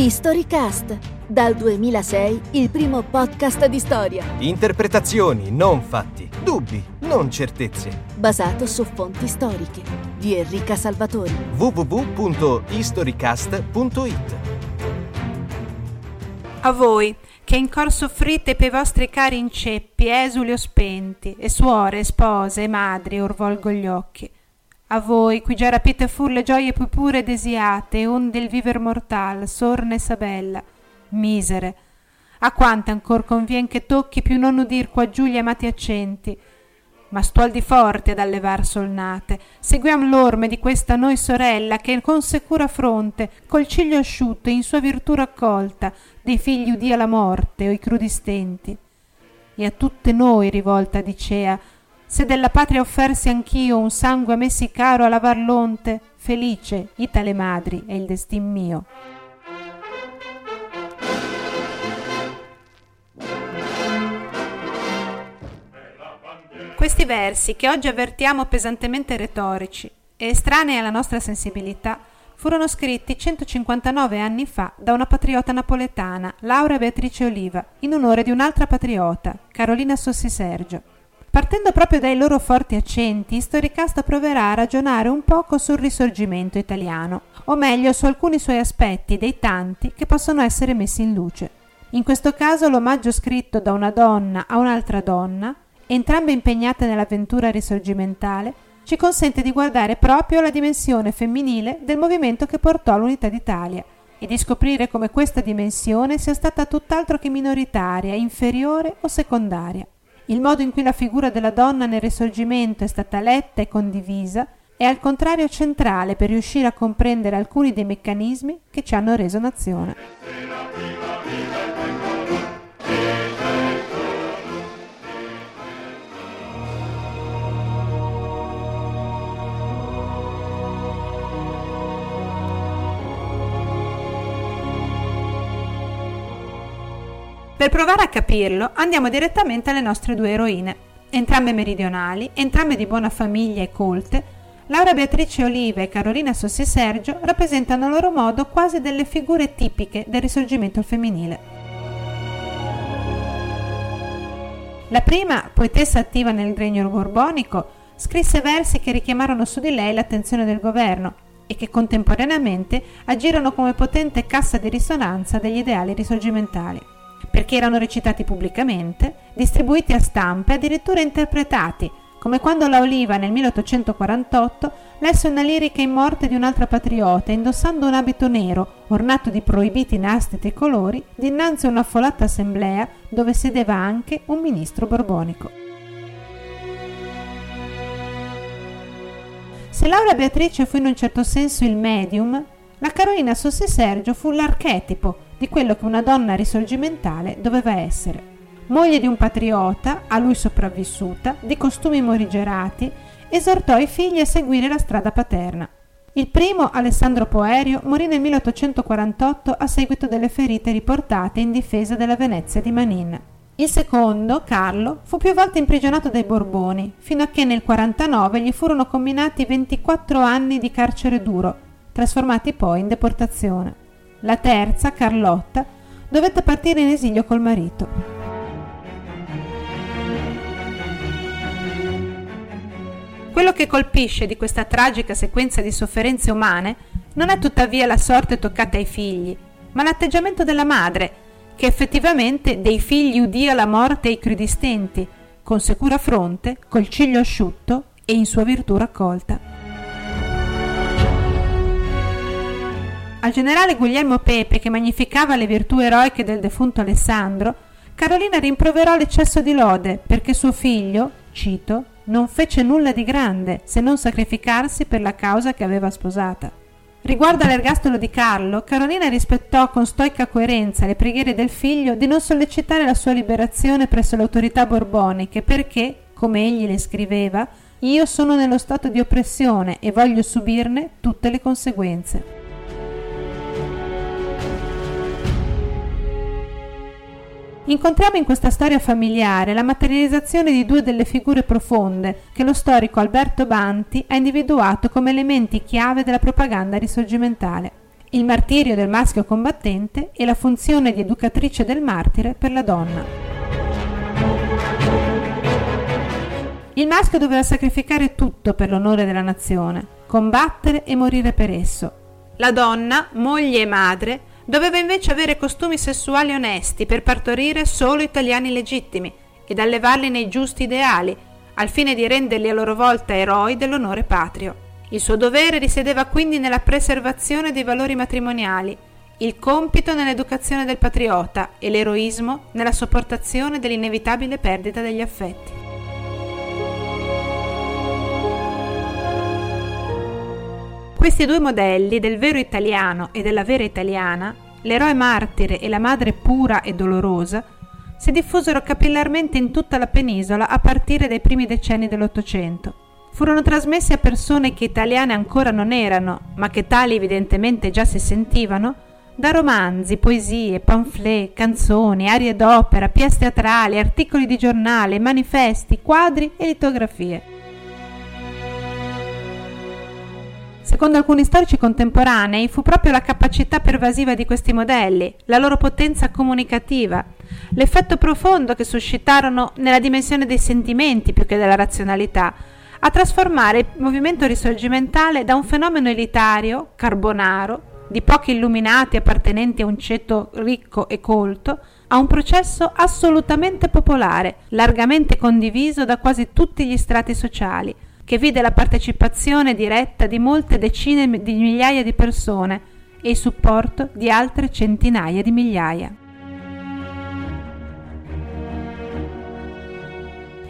Historycast, dal 2006 il primo podcast di storia. Interpretazioni, non fatti. Dubbi, non certezze. Basato su fonti storiche. Di Enrica Salvatori. www.historycast.it A voi, che in cor soffrite per i vostri cari inceppi, esuli o spenti, e suore, spose, e madri, or volgo gli occhi a voi, qui già rapite fur le gioie più pure desiate, onde il viver mortal, sorna e sabella, misere, a quante ancor convien che tocchi più non udir quaggiù gli amati accenti, ma sto al di forte ad allevar solnate, seguiam l'orme di questa noi sorella, che con secura fronte, col ciglio asciutto, in sua virtù raccolta, dei figli udia la morte o i crudi stenti. E a tutte noi rivolta dicea, se della patria offersi anch'io un sangue a me sì caro a lavar l'onte, felice, itale madri, è il destin mio. Questi versi, che oggi avvertiamo pesantemente retorici e estranei alla nostra sensibilità, furono scritti 159 anni fa da una patriota napoletana, Laura Beatrice Oliva, in onore di un'altra patriota, Carolina Sossi Sergio. Partendo proprio dai loro forti accenti, Storicasta proverà a ragionare un poco sul risorgimento italiano, o meglio su alcuni suoi aspetti dei tanti che possono essere messi in luce. In questo caso l'omaggio scritto da una donna a un'altra donna, entrambe impegnate nell'avventura risorgimentale, ci consente di guardare proprio la dimensione femminile del movimento che portò all'unità d'Italia e di scoprire come questa dimensione sia stata tutt'altro che minoritaria, inferiore o secondaria. Il modo in cui la figura della donna nel Risorgimento è stata letta e condivisa è al contrario centrale per riuscire a comprendere alcuni dei meccanismi che ci hanno reso nazione. Per provare a capirlo, andiamo direttamente alle nostre due eroine. Entrambe meridionali, entrambe di buona famiglia e colte, Laura Beatrice Oliva e Carolina Sossi Sergio rappresentano a loro modo quasi delle figure tipiche del risorgimento femminile. La prima, poetessa attiva nel regno borbonico, scrisse versi che richiamarono su di lei l'attenzione del governo e che contemporaneamente agirono come potente cassa di risonanza degli ideali risorgimentali perché erano recitati pubblicamente, distribuiti a stampe e addirittura interpretati, come quando la Oliva nel 1848 lesse una lirica in morte di un'altra patriota indossando un abito nero, ornato di proibiti nastri tricolori, dinanzi a un'affollata assemblea dove sedeva anche un ministro borbonico. Se Laura Beatrice fu in un certo senso il medium, la Carolina Sossi Sergio fu l'archetipo di quello che una donna risorgimentale doveva essere. Moglie di un patriota, a lui sopravvissuta, di costumi morigerati, esortò i figli a seguire la strada paterna. Il primo, Alessandro Poerio, morì nel 1848 a seguito delle ferite riportate in difesa della Venezia di Manin. Il secondo, Carlo, fu più volte imprigionato dai Borboni, fino a che nel 49 gli furono comminati 24 anni di carcere duro, trasformati poi in deportazione. La terza, Carlotta, dovette partire in esilio col marito. Quello che colpisce di questa tragica sequenza di sofferenze umane non è tuttavia la sorte toccata ai figli, ma l'atteggiamento della madre, che effettivamente dei figli udia la morte ai crudistenti, con sicura fronte, col ciglio asciutto e in sua virtù raccolta. Al generale Guglielmo Pepe, che magnificava le virtù eroiche del defunto Alessandro, Carolina rimproverò l'eccesso di lode perché suo figlio, cito, non fece nulla di grande se non sacrificarsi per la causa che aveva sposata. Riguardo all'ergastolo di Carlo, Carolina rispettò con stoica coerenza le preghiere del figlio di non sollecitare la sua liberazione presso le autorità borboniche perché, come egli le scriveva, io sono nello stato di oppressione e voglio subirne tutte le conseguenze. Incontriamo in questa storia familiare la materializzazione di due delle figure profonde che lo storico Alberto Banti ha individuato come elementi chiave della propaganda risorgimentale. il martirio del maschio combattente e la funzione di educatrice del martire per la donna. Il maschio doveva sacrificare tutto per l'onore della nazione, combattere e morire per esso. La donna, moglie e madre, doveva invece avere costumi sessuali onesti per partorire solo italiani legittimi ed allevarli nei giusti ideali, al fine di renderli a loro volta eroi dell'onore patrio. Il suo dovere risiedeva quindi nella preservazione dei valori matrimoniali, il compito nell'educazione del patriota e l'eroismo nella sopportazione dell'inevitabile perdita degli affetti. Questi due modelli del vero italiano e della vera italiana, l'eroe martire e la madre pura e dolorosa, si diffusero capillarmente in tutta la penisola a partire dai primi decenni dell'Ottocento furono trasmessi a persone che italiane ancora non erano, ma che tali evidentemente già si sentivano, da romanzi, poesie, pamphlet, canzoni, arie d'opera, pièce teatrali, articoli di giornale, manifesti, quadri e litografie. Secondo alcuni storici contemporanei fu proprio la capacità pervasiva di questi modelli, la loro potenza comunicativa, l'effetto profondo che suscitarono nella dimensione dei sentimenti più che della razionalità, a trasformare il movimento risorgimentale da un fenomeno elitario, carbonaro, di pochi illuminati appartenenti a un ceto ricco e colto, a un processo assolutamente popolare, largamente condiviso da quasi tutti gli strati sociali, che vide la partecipazione diretta di molte decine di migliaia di persone e il supporto di altre centinaia di migliaia.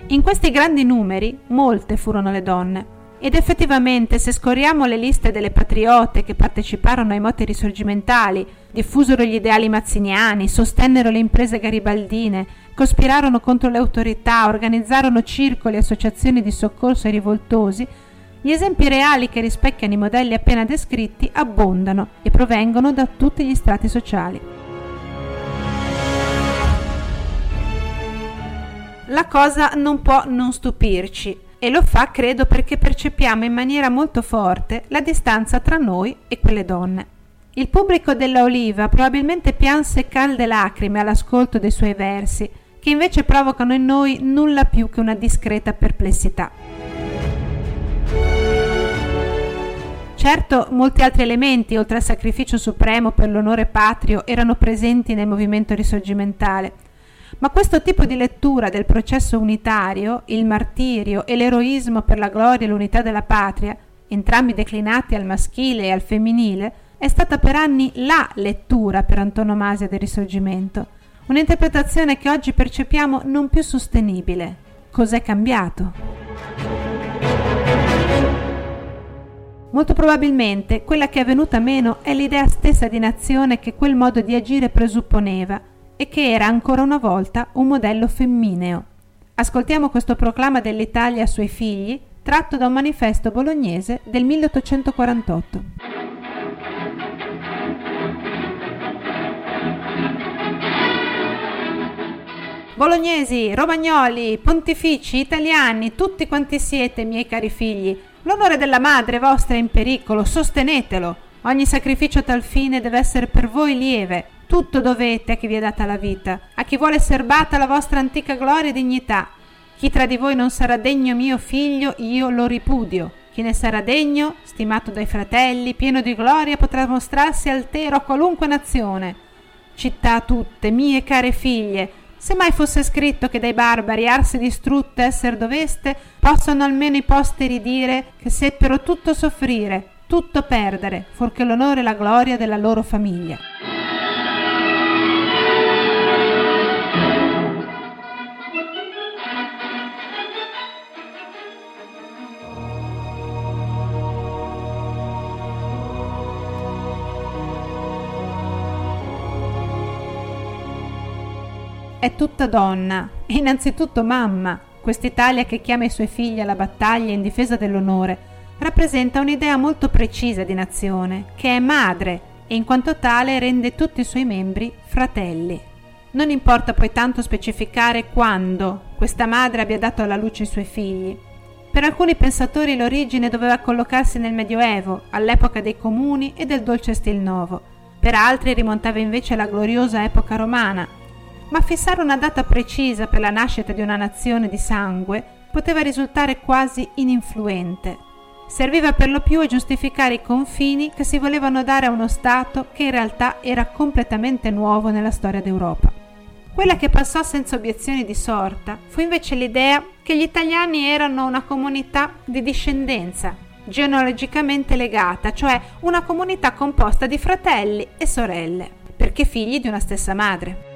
In questi grandi numeri molte furono le donne. Ed effettivamente, se scorriamo le liste delle patriote che parteciparono ai moti risorgimentali, diffusero gli ideali mazziniani, sostennero le imprese garibaldine, cospirarono contro le autorità, organizzarono circoli e associazioni di soccorso ai rivoltosi, gli esempi reali che rispecchiano i modelli appena descritti abbondano e provengono da tutti gli strati sociali. la cosa non può non stupirci e lo fa credo perché percepiamo in maniera molto forte la distanza tra noi e quelle donne. Il pubblico della Oliva probabilmente pianse calde lacrime all'ascolto dei suoi versi, che invece provocano in noi nulla più che una discreta perplessità. Certo, molti altri elementi, oltre al sacrificio supremo per l'onore patrio, erano presenti nel movimento risorgimentale, ma questo tipo di lettura del processo unitario, il martirio e l'eroismo per la gloria e l'unità della patria, entrambi declinati al maschile e al femminile, è stata per anni la lettura per antonomasia del risorgimento, un'interpretazione che oggi percepiamo non più sostenibile. Cos'è cambiato? Molto probabilmente quella che è venuta meno è l'idea stessa di nazione che quel modo di agire presupponeva e che era ancora una volta un modello femmineo. Ascoltiamo questo proclama dell'Italia ai suoi figli, tratto da un manifesto bolognese del 1848. Bolognesi, romagnoli, pontifici, italiani, tutti quanti siete, miei cari figli, l'onore della madre vostra è in pericolo, sostenetelo. Ogni sacrificio a tal fine deve essere per voi lieve, tutto dovete a chi vi è data la vita, a chi vuole serbata la vostra antica gloria e dignità. Chi tra di voi non sarà degno mio figlio, io lo ripudio. Chi ne sarà degno, stimato dai fratelli, pieno di gloria, potrà mostrarsi altero a qualunque nazione. Città tutte, mie care figlie, se mai fosse scritto che dai barbari arse distrutte esser doveste, possono almeno i posteri dire che seppero tutto soffrire, tutto perdere, forché l'onore e la gloria della loro famiglia. È tutta donna, e innanzitutto mamma. Quest'Italia che chiama i suoi figli alla battaglia in difesa dell'onore rappresenta un'idea molto precisa di nazione, che è madre e in quanto tale rende tutti i suoi membri fratelli. Non importa poi tanto specificare quando questa madre abbia dato alla luce i suoi figli. Per alcuni pensatori l'origine doveva collocarsi nel Medioevo, all'epoca dei comuni e del dolce stil nuovo. Per altri rimontava invece alla gloriosa epoca romana. Ma fissare una data precisa per la nascita di una nazione di sangue poteva risultare quasi ininfluente. Serviva per lo più a giustificare i confini che si volevano dare a uno Stato che in realtà era completamente nuovo nella storia d'Europa. Quella che passò senza obiezioni di sorta fu invece l'idea che gli italiani erano una comunità di discendenza, genealogicamente legata, cioè una comunità composta di fratelli e sorelle, perché figli di una stessa madre.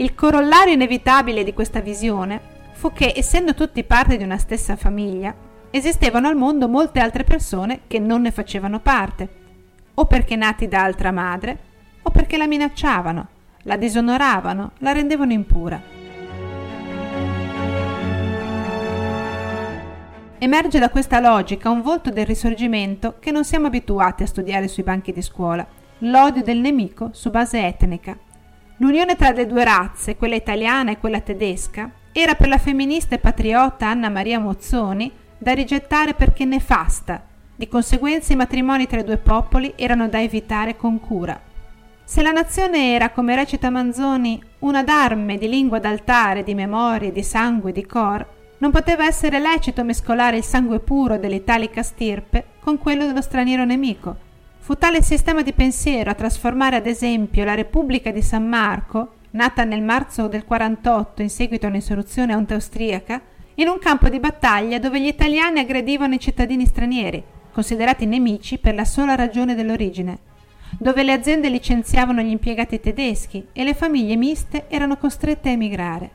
Il corollario inevitabile di questa visione fu che, essendo tutti parte di una stessa famiglia, esistevano al mondo molte altre persone che non ne facevano parte, o perché nati da altra madre, o perché la minacciavano, la disonoravano, la rendevano impura. Emerge da questa logica un volto del risorgimento che non siamo abituati a studiare sui banchi di scuola, l'odio del nemico su base etnica, L'unione tra le due razze, quella italiana e quella tedesca, era per la femminista e patriota Anna Maria Mozzoni da rigettare perché nefasta. Di conseguenza i matrimoni tra i due popoli erano da evitare con cura. Se la nazione era, come recita Manzoni, una d'arme di lingua d'altare, di memorie, di sangue, di cor, non poteva essere lecito mescolare il sangue puro dell'italica stirpe con quello dello straniero nemico, Fu tale sistema di pensiero a trasformare ad esempio la Repubblica di San Marco, nata nel marzo del 48 in seguito a un'insurrezione austriaca, in un campo di battaglia dove gli italiani aggredivano i cittadini stranieri, considerati nemici per la sola ragione dell'origine, dove le aziende licenziavano gli impiegati tedeschi e le famiglie miste erano costrette a emigrare.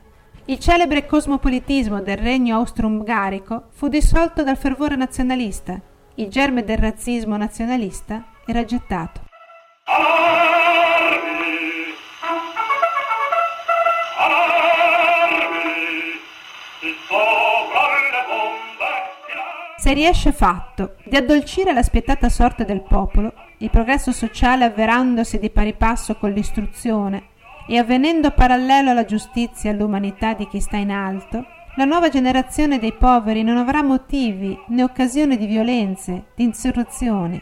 Il celebre cosmopolitismo del regno austro-ungarico fu dissolto dal fervore nazionalista, il germe del razzismo nazionalista era gettato. Se riesce fatto di addolcire la spietata sorte del popolo, il progresso sociale avverandosi di pari passo con l'istruzione e avvenendo parallelo alla giustizia e all'umanità di chi sta in alto, la nuova generazione dei poveri non avrà motivi né occasione di violenze, di insurrezioni,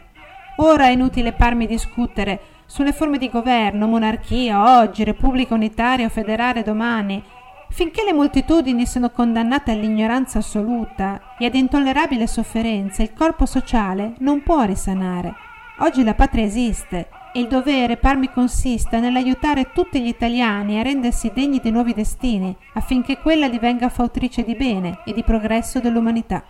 Ora è inutile farmi discutere sulle forme di governo, monarchia oggi, repubblica unitaria o federale domani. Finché le moltitudini sono condannate all'ignoranza assoluta e ad intollerabile sofferenza, il corpo sociale non può risanare. Oggi la patria esiste e il dovere parmi consista nell'aiutare tutti gli italiani a rendersi degni di nuovi destini, affinché quella divenga fautrice di bene e di progresso dell'umanità.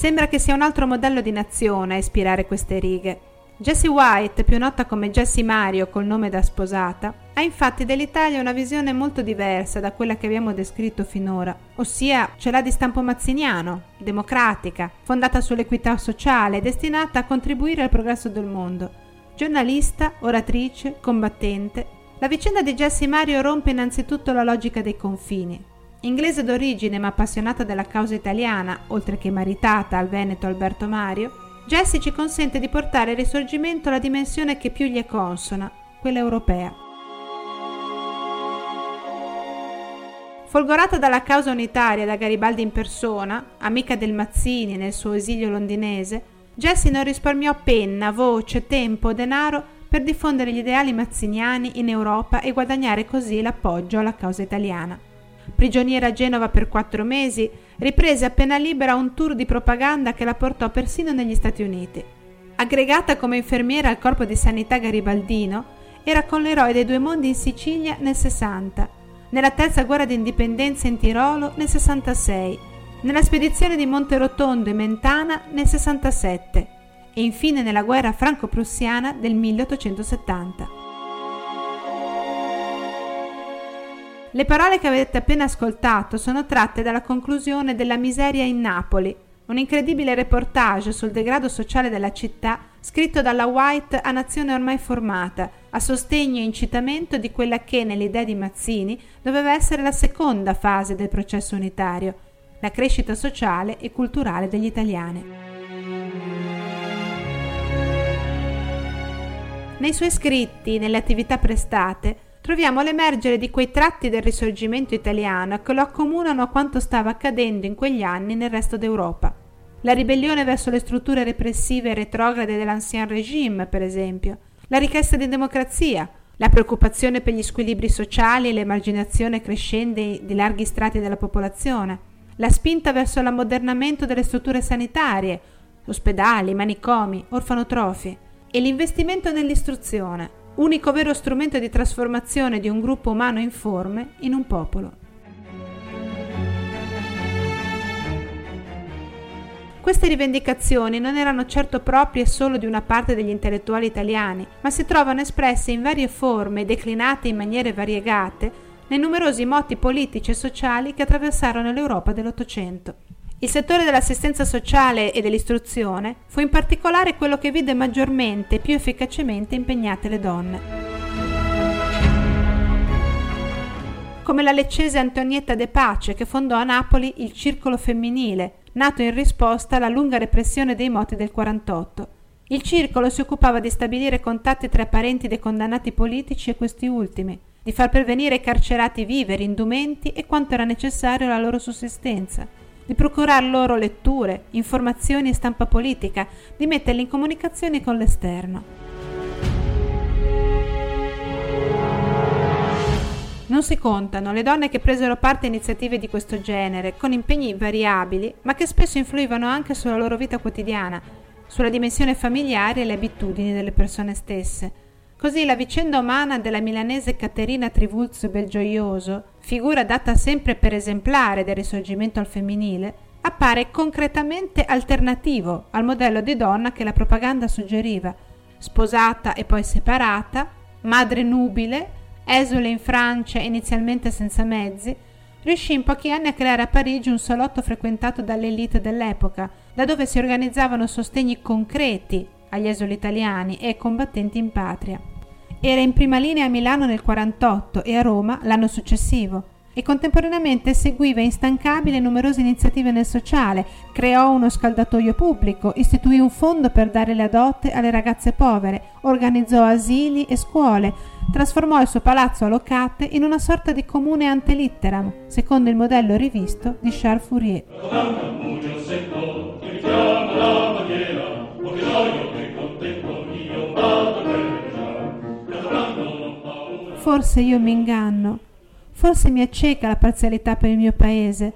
Sembra che sia un altro modello di nazione a ispirare queste righe. Jessie White, più nota come Jessie Mario col nome da sposata, ha infatti dell'Italia una visione molto diversa da quella che abbiamo descritto finora, ossia ce l'ha di stampo mazziniano, democratica, fondata sull'equità sociale, destinata a contribuire al progresso del mondo. Giornalista, oratrice, combattente, la vicenda di Jessie Mario rompe innanzitutto la logica dei confini. Inglese d'origine ma appassionata della causa italiana, oltre che maritata al veneto Alberto Mario, Jessie ci consente di portare il risorgimento alla dimensione che più gli è consona, quella europea. Folgorata dalla causa unitaria da Garibaldi in persona, amica del Mazzini nel suo esilio londinese, Jessie non risparmiò penna, voce, tempo, denaro per diffondere gli ideali mazziniani in Europa e guadagnare così l'appoggio alla causa italiana prigioniera a Genova per quattro mesi, riprese appena libera un tour di propaganda che la portò persino negli Stati Uniti. Aggregata come infermiera al corpo di sanità garibaldino, era con l'eroe dei due mondi in Sicilia nel 60, nella terza guerra d'indipendenza in Tirolo nel 66, nella spedizione di Monterotondo e Mentana nel 67 e infine nella guerra franco-prussiana del 1870. Le parole che avete appena ascoltato sono tratte dalla conclusione della miseria in Napoli, un incredibile reportage sul degrado sociale della città scritto dalla White a nazione ormai formata, a sostegno e incitamento di quella che nell'idea di Mazzini doveva essere la seconda fase del processo unitario, la crescita sociale e culturale degli italiani. Nei suoi scritti, nelle attività prestate, troviamo l'emergere di quei tratti del risorgimento italiano che lo accomunano a quanto stava accadendo in quegli anni nel resto d'Europa. La ribellione verso le strutture repressive e retrograde dell'Ancien Régime, per esempio, la richiesta di democrazia, la preoccupazione per gli squilibri sociali e l'emarginazione crescente di larghi strati della popolazione, la spinta verso l'ammodernamento delle strutture sanitarie, ospedali, manicomi, orfanotrofi, e l'investimento nell'istruzione, unico vero strumento di trasformazione di un gruppo umano informe in un popolo. Queste rivendicazioni non erano certo proprie solo di una parte degli intellettuali italiani, ma si trovano espresse in varie forme e declinate in maniere variegate nei numerosi moti politici e sociali che attraversarono l'Europa dell'Ottocento. Il settore dell'assistenza sociale e dell'istruzione fu in particolare quello che vide maggiormente e più efficacemente impegnate le donne. Come la leccese Antonietta De Pace che fondò a Napoli il Circolo Femminile, nato in risposta alla lunga repressione dei moti del 48. Il circolo si occupava di stabilire contatti tra parenti dei condannati politici e questi ultimi, di far pervenire ai carcerati viveri, indumenti e quanto era necessario alla loro sussistenza, di procurar loro letture, informazioni e stampa politica, di metterli in comunicazione con l'esterno. Non si contano le donne che presero parte a iniziative di questo genere, con impegni variabili, ma che spesso influivano anche sulla loro vita quotidiana, sulla dimensione familiare e le abitudini delle persone stesse. Così la vicenda umana della milanese Caterina Trivulzio Belgioioso, figura data sempre per esemplare del risorgimento al femminile, appare concretamente alternativo al modello di donna che la propaganda suggeriva, sposata e poi separata, madre nubile, esule in Francia inizialmente senza mezzi, riuscì in pochi anni a creare a Parigi un salotto frequentato dall'elite dell'epoca, da dove si organizzavano sostegni concreti agli esuli italiani e ai combattenti in patria. Era in prima linea a Milano nel 1948 e a Roma l'anno successivo e contemporaneamente seguiva instancabile numerose iniziative nel sociale, creò uno scaldatoio pubblico, istituì un fondo per dare le adotte alle ragazze povere, organizzò asili e scuole, trasformò il suo palazzo a Locate in una sorta di comune antelitteram, secondo il modello rivisto di Charles Fourier. Forse io mi inganno, forse mi acceca la parzialità per il mio paese,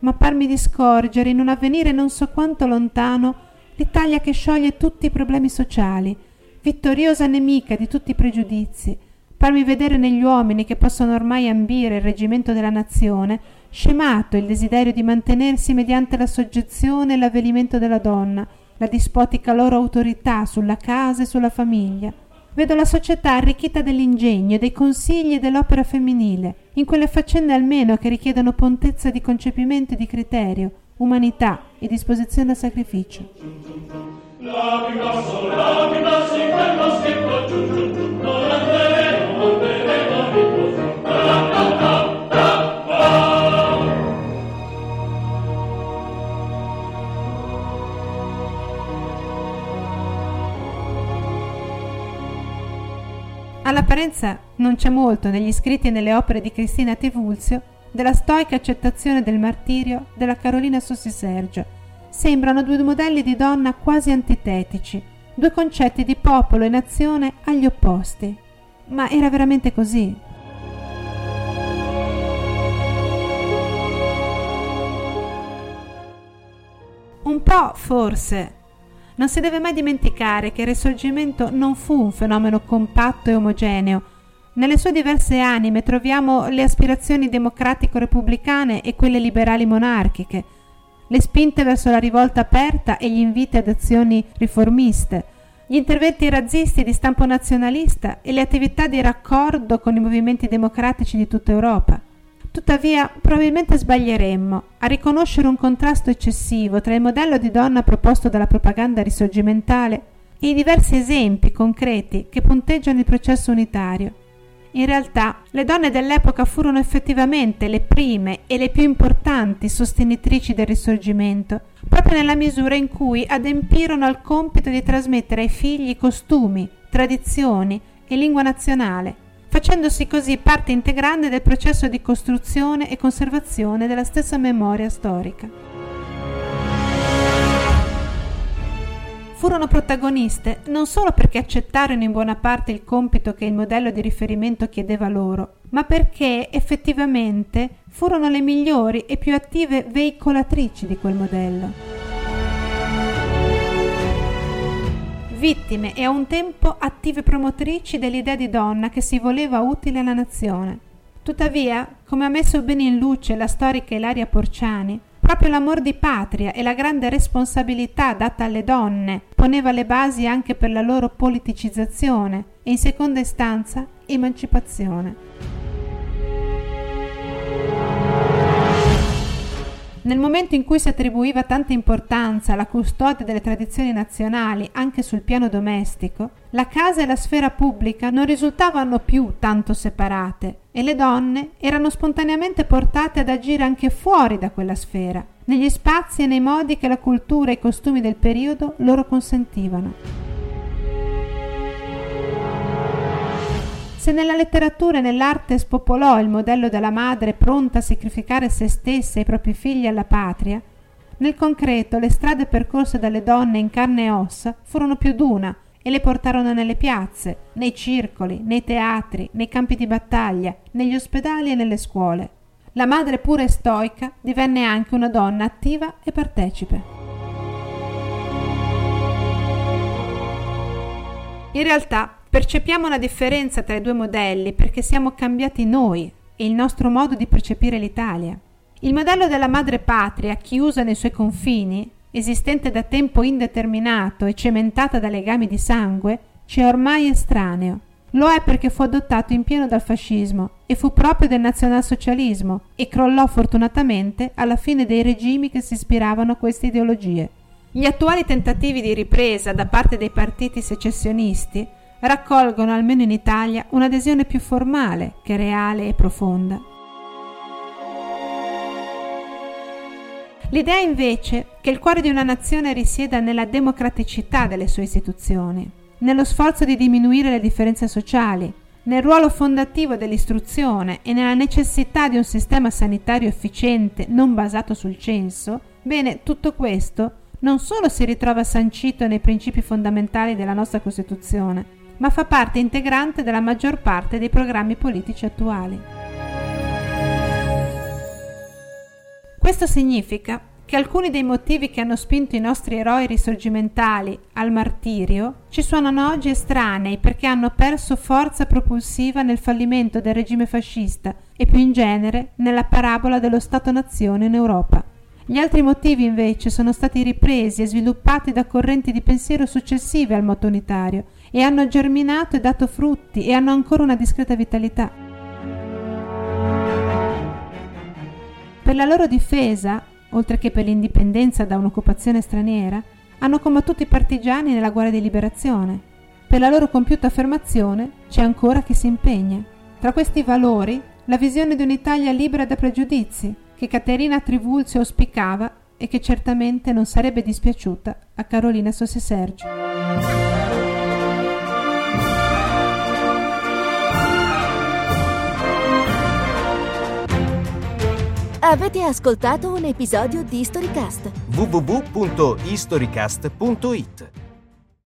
ma parmi di scorgere in un avvenire non so quanto lontano l'Italia che scioglie tutti i problemi sociali, vittoriosa nemica di tutti i pregiudizi, farmi vedere negli uomini che possono ormai ambire il reggimento della nazione, scemato il desiderio di mantenersi mediante la soggezione e l'avvelimento della donna, la dispotica loro autorità sulla casa e sulla famiglia. Vedo la società arricchita dell'ingegno, dei consigli e dell'opera femminile, in quelle faccende almeno che richiedono prontezza di concepimento e di criterio, umanità e disposizione al sacrificio. All'apparenza non c'è molto negli scritti e nelle opere di Cristina Tevulzio della stoica accettazione del martirio della Carolina Sossi Sergio. Sembrano due modelli di donna quasi antitetici, due concetti di popolo e nazione agli opposti. Ma era veramente così. Un po' forse, non si deve mai dimenticare che il Risorgimento non fu un fenomeno compatto e omogeneo. Nelle sue diverse anime troviamo le aspirazioni democratico-repubblicane e quelle liberali-monarchiche, le spinte verso la rivolta aperta e gli inviti ad azioni riformiste, gli interventi razzisti di stampo nazionalista e le attività di raccordo con i movimenti democratici di tutta Europa. Tuttavia, probabilmente sbaglieremmo a riconoscere un contrasto eccessivo tra il modello di donna proposto dalla propaganda risorgimentale e i diversi esempi concreti che punteggiano il processo unitario. In realtà, le donne dell'epoca furono effettivamente le prime e le più importanti sostenitrici del risorgimento, proprio nella misura in cui adempirono al compito di trasmettere ai figli costumi, tradizioni e lingua nazionale, facendosi così parte integrante del processo di costruzione e conservazione della stessa memoria storica. furono protagoniste non solo perché accettarono in buona parte il compito che il modello di riferimento chiedeva loro, ma perché effettivamente furono le migliori e più attive veicolatrici di quel modello. Vittime e a un tempo attive promotrici dell'idea di donna che si voleva utile alla nazione. Tuttavia, come ha messo bene in luce la storica Ilaria Porciani, Proprio l'amor di patria e la grande responsabilità data alle donne poneva le basi anche per la loro politicizzazione e in seconda istanza emancipazione. Nel momento in cui si attribuiva tanta importanza alla custodia delle tradizioni nazionali anche sul piano domestico, la casa e la sfera pubblica non risultavano più tanto separate e le donne erano spontaneamente portate ad agire anche fuori da quella sfera, negli spazi e nei modi che la cultura e i costumi del periodo loro consentivano. Se nella letteratura e nell'arte spopolò il modello della madre pronta a sacrificare se stessa e i propri figli alla patria, nel concreto le strade percorse dalle donne in carne e ossa furono più d'una e le portarono nelle piazze, nei circoli, nei teatri, nei campi di battaglia, negli ospedali e nelle scuole. La madre pura e stoica divenne anche una donna attiva e partecipe. In realtà Percepiamo una differenza tra i due modelli perché siamo cambiati noi e il nostro modo di percepire l'Italia. Il modello della madre patria, chiusa nei suoi confini, esistente da tempo indeterminato e cementata da legami di sangue, ci è ormai estraneo. Lo è perché fu adottato in pieno dal fascismo e fu proprio del nazionalsocialismo e crollò fortunatamente alla fine dei regimi che si ispiravano a queste ideologie. Gli attuali tentativi di ripresa da parte dei partiti secessionisti raccolgono, almeno in Italia, un'adesione più formale che reale e profonda. L'idea invece che il cuore di una nazione risieda nella democraticità delle sue istituzioni, nello sforzo di diminuire le differenze sociali, nel ruolo fondativo dell'istruzione e nella necessità di un sistema sanitario efficiente non basato sul censo, bene, tutto questo non solo si ritrova sancito nei principi fondamentali della nostra Costituzione, ma fa parte integrante della maggior parte dei programmi politici attuali. Questo significa che alcuni dei motivi che hanno spinto i nostri eroi risorgimentali al martirio ci suonano oggi estranei perché hanno perso forza propulsiva nel fallimento del regime fascista e più in genere nella parabola dello Stato-nazione in Europa. Gli altri motivi invece sono stati ripresi e sviluppati da correnti di pensiero successive al moto unitario e hanno germinato e dato frutti e hanno ancora una discreta vitalità. Per la loro difesa, oltre che per l'indipendenza da un'occupazione straniera, hanno combattuto i partigiani nella guerra di liberazione. Per la loro compiuta affermazione c'è ancora chi si impegna. Tra questi valori, la visione di un'Italia libera da pregiudizi, che Caterina Trivulzio auspicava e che certamente non sarebbe dispiaciuta a Carolina Sossi Sergio. Avete ascoltato un episodio di Storycast? www.historycast.it